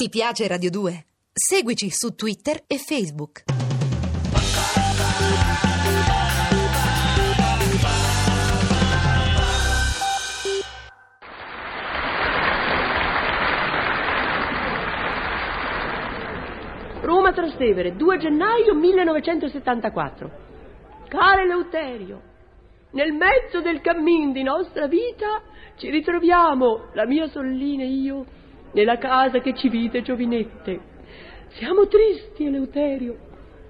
Ti piace Radio 2? Seguici su Twitter e Facebook. Roma Trastevere, 2 gennaio 1974. Care Eleuterio, nel mezzo del cammin di nostra vita ci ritroviamo, la mia sorellina e io, nella casa che ci vide giovinette. Siamo tristi, Eleuterio.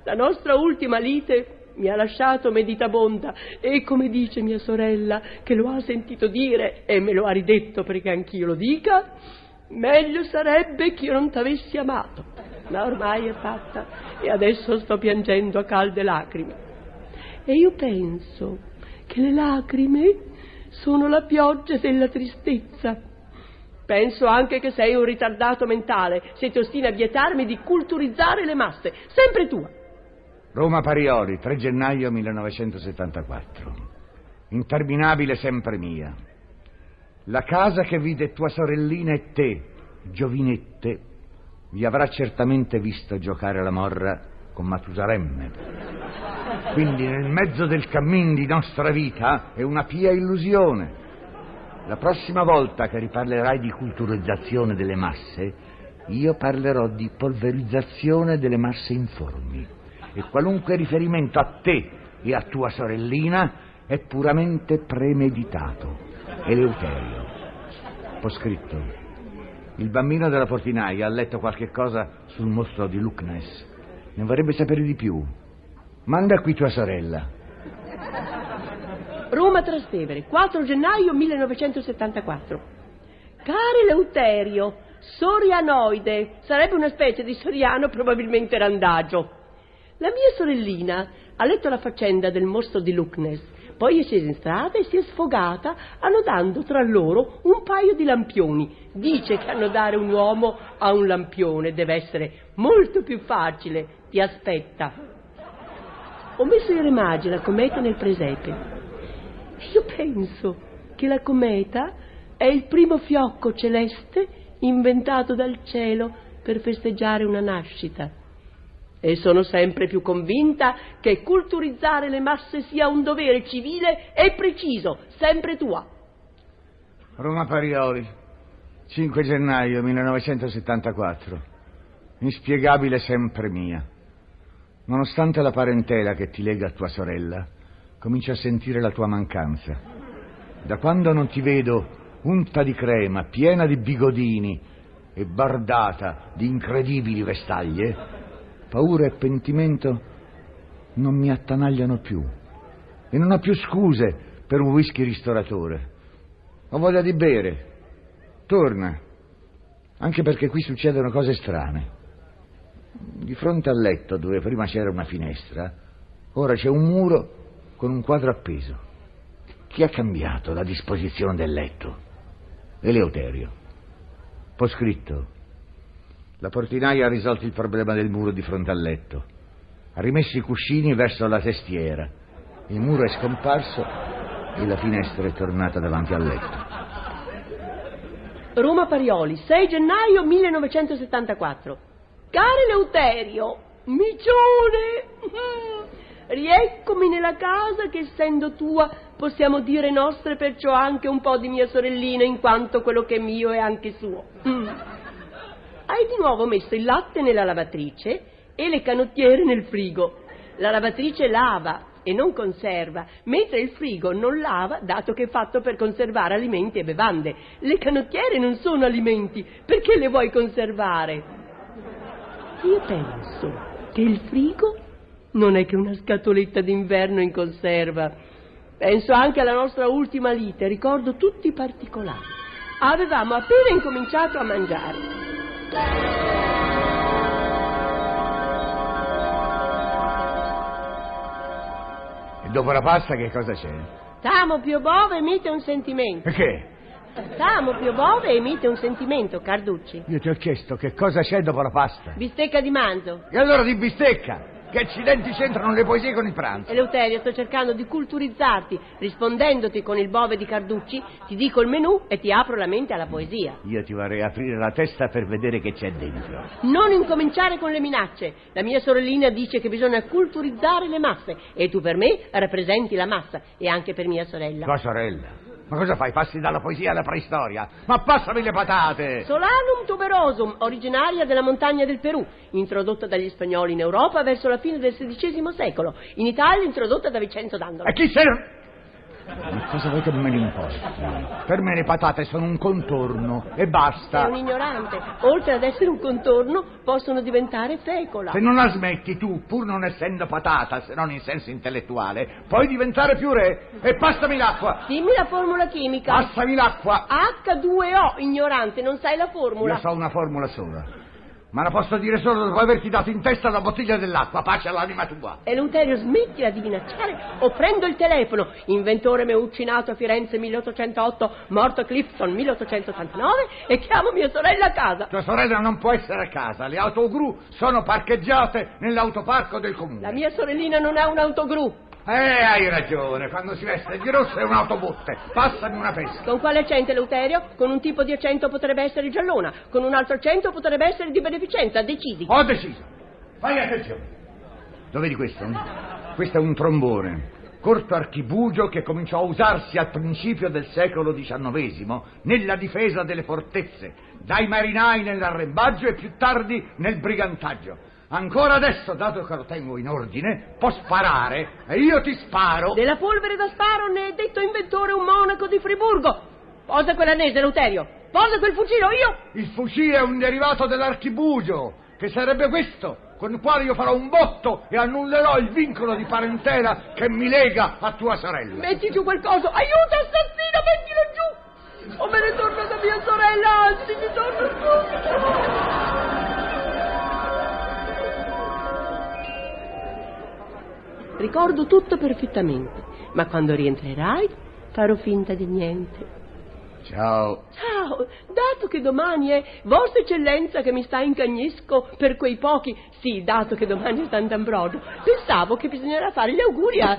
La nostra ultima lite mi ha lasciato meditabonda e come dice mia sorella, che lo ha sentito dire e me lo ha ridetto perché anch'io lo dica, meglio sarebbe che io non t'avessi amato. Ma ormai è fatta e adesso sto piangendo a calde lacrime. E io penso che le lacrime sono la pioggia della tristezza. Penso anche che sei un ritardato mentale se ti ostini a vietarmi di culturizzare le masse. Sempre tua. Roma Parioli, 3 gennaio 1974. Interminabile sempre mia. La casa che vide tua sorellina e te, giovinette, vi avrà certamente visto giocare alla morra con Matusalemme. Quindi nel mezzo del cammin di nostra vita è una pia illusione. La prossima volta che riparlerai di culturizzazione delle masse, io parlerò di polverizzazione delle masse informi. E qualunque riferimento a te e a tua sorellina è puramente premeditato. Eleuterio. Ho scritto. Il bambino della portinaia ha letto qualche cosa sul mostro di Lucnes. Ne vorrebbe sapere di più. Manda qui tua sorella. Roma Trastevere, 4 gennaio 1974. Caro Eleuterio, Sorianoide, sarebbe una specie di soriano probabilmente randagio. La mia sorellina ha letto la faccenda del mostro di Lucnes, poi è scesa in strada e si è sfogata annodando tra loro un paio di lampioni. Dice che annodare un uomo a un lampione deve essere molto più facile. Ti aspetta. Ho messo in remagine la cometa nel presepe. Io penso che la cometa è il primo fiocco celeste inventato dal cielo per festeggiare una nascita. E sono sempre più convinta che culturizzare le masse sia un dovere civile e preciso, sempre tua. Roma Parioli, 5 gennaio 1974. Inspiegabile sempre mia. Nonostante la parentela che ti lega a tua sorella, comincio a sentire la tua mancanza. Da quando non ti vedo unta di crema, piena di bigodini e bardata di incredibili vestaglie, paura e pentimento non mi attanagliano più e non ho più scuse per un whisky ristoratore. Ho voglia di bere. Torna, anche perché qui succedono cose strane. Di fronte al letto, dove prima c'era una finestra, ora c'è un muro con un quadro appeso. Chi ha cambiato la disposizione del letto? Eleuterio. Ho scritto. La portinaia ha risolto il problema del muro di fronte al letto. Ha rimesso i cuscini verso la testiera. Il muro è scomparso e la finestra è tornata davanti al letto. Roma Parioli, 6 gennaio 1974. Caro Eleuterio, micione! Rieccomi nella casa che essendo tua possiamo dire nostre, perciò anche un po' di mia sorellina, in quanto quello che è mio è anche suo. Mm. Hai di nuovo messo il latte nella lavatrice e le canottiere nel frigo. La lavatrice lava e non conserva, mentre il frigo non lava, dato che è fatto per conservare alimenti e bevande. Le canottiere non sono alimenti, perché le vuoi conservare? Io penso che il frigo non è che una scatoletta d'inverno in conserva. Penso anche alla nostra ultima lite, ricordo tutti i particolari. Avevamo appena incominciato a mangiare. E dopo la pasta che cosa c'è? Tamo più bove emite un sentimento. Perché? Tamo più bove emite un sentimento, Carducci. Io ti ho chiesto che cosa c'è dopo la pasta. Bistecca di manzo. E allora di bistecca. Che accidenti c'entrano le poesie con il pranzo? Eleuterio, sto cercando di culturizzarti. Rispondendoti con il bove di Carducci, ti dico il menù e ti apro la mente alla poesia. Io ti vorrei aprire la testa per vedere che c'è dentro. Non incominciare con le minacce. La mia sorellina dice che bisogna culturizzare le masse e tu per me rappresenti la massa e anche per mia sorella. Tua sorella? Ma cosa fai? Passi dalla poesia alla preistoria? Ma passami le patate! Solanum tuberosum, originaria della montagna del Perù, introdotta dagli spagnoli in Europa verso la fine del XVI secolo. In Italia introdotta da Vincenzo Dandolo. E chi se ne... Ma cosa vuoi che me ne importi? Per me le patate sono un contorno e È basta. un ignorante. Oltre ad essere un contorno, possono diventare fecola. Se non la smetti tu, pur non essendo patata, se non in senso intellettuale, puoi diventare più re. E passami l'acqua! Dimmi la formula chimica. Passami l'acqua! H2O, ignorante, non sai la formula. Io so una formula sola. Ma la posso dire solo dopo averti dato in testa la bottiglia dell'acqua. Pace all'anima tua. Eleuterio, smettila di minacciare o prendo il telefono. Inventore Meucci nato a Firenze 1808, morto Clifton 1889 e chiamo mia sorella a casa. Tua sorella non può essere a casa. Le autogru sono parcheggiate nell'autoparco del comune. La mia sorellina non è un autogru. Eh, hai ragione. Quando si veste di rosso è un'autobotte. Passami una pesca. Con quale accento, Eleuterio? Con un tipo di accento potrebbe essere giallona, con un altro accento potrebbe essere di beneficenza, decidi. Ho deciso. Fai attenzione. Lo vedi questo? Questo è un trombone. Corto archibugio che cominciò a usarsi al principio del secolo XIX nella difesa delle fortezze, dai marinai nell'arrembaggio e più tardi nel brigantaggio. Ancora adesso, dato che lo tengo in ordine, può sparare e io ti sparo. Della polvere da sparo ne è detto inventore un monaco di Friburgo. Posa quell'annese, Eleuterio. Posa quel fucile, io. Il fucile è un derivato dell'archibugio, che sarebbe questo, con il quale io farò un botto e annullerò il vincolo di parentela che mi lega a tua sorella. Metti giù quel coso. Aiuto, assassino, mettilo giù. O me ne torno da mia sorella, anzi, mi torno subito. Ricordo tutto perfettamente, ma quando rientrerai farò finta di niente. Ciao. Ciao, dato che domani è Vostra Eccellenza che mi sta in cagnesco per quei pochi, sì, dato che domani è Sant'Ambrogio, pensavo che bisognerà fare gli auguri a...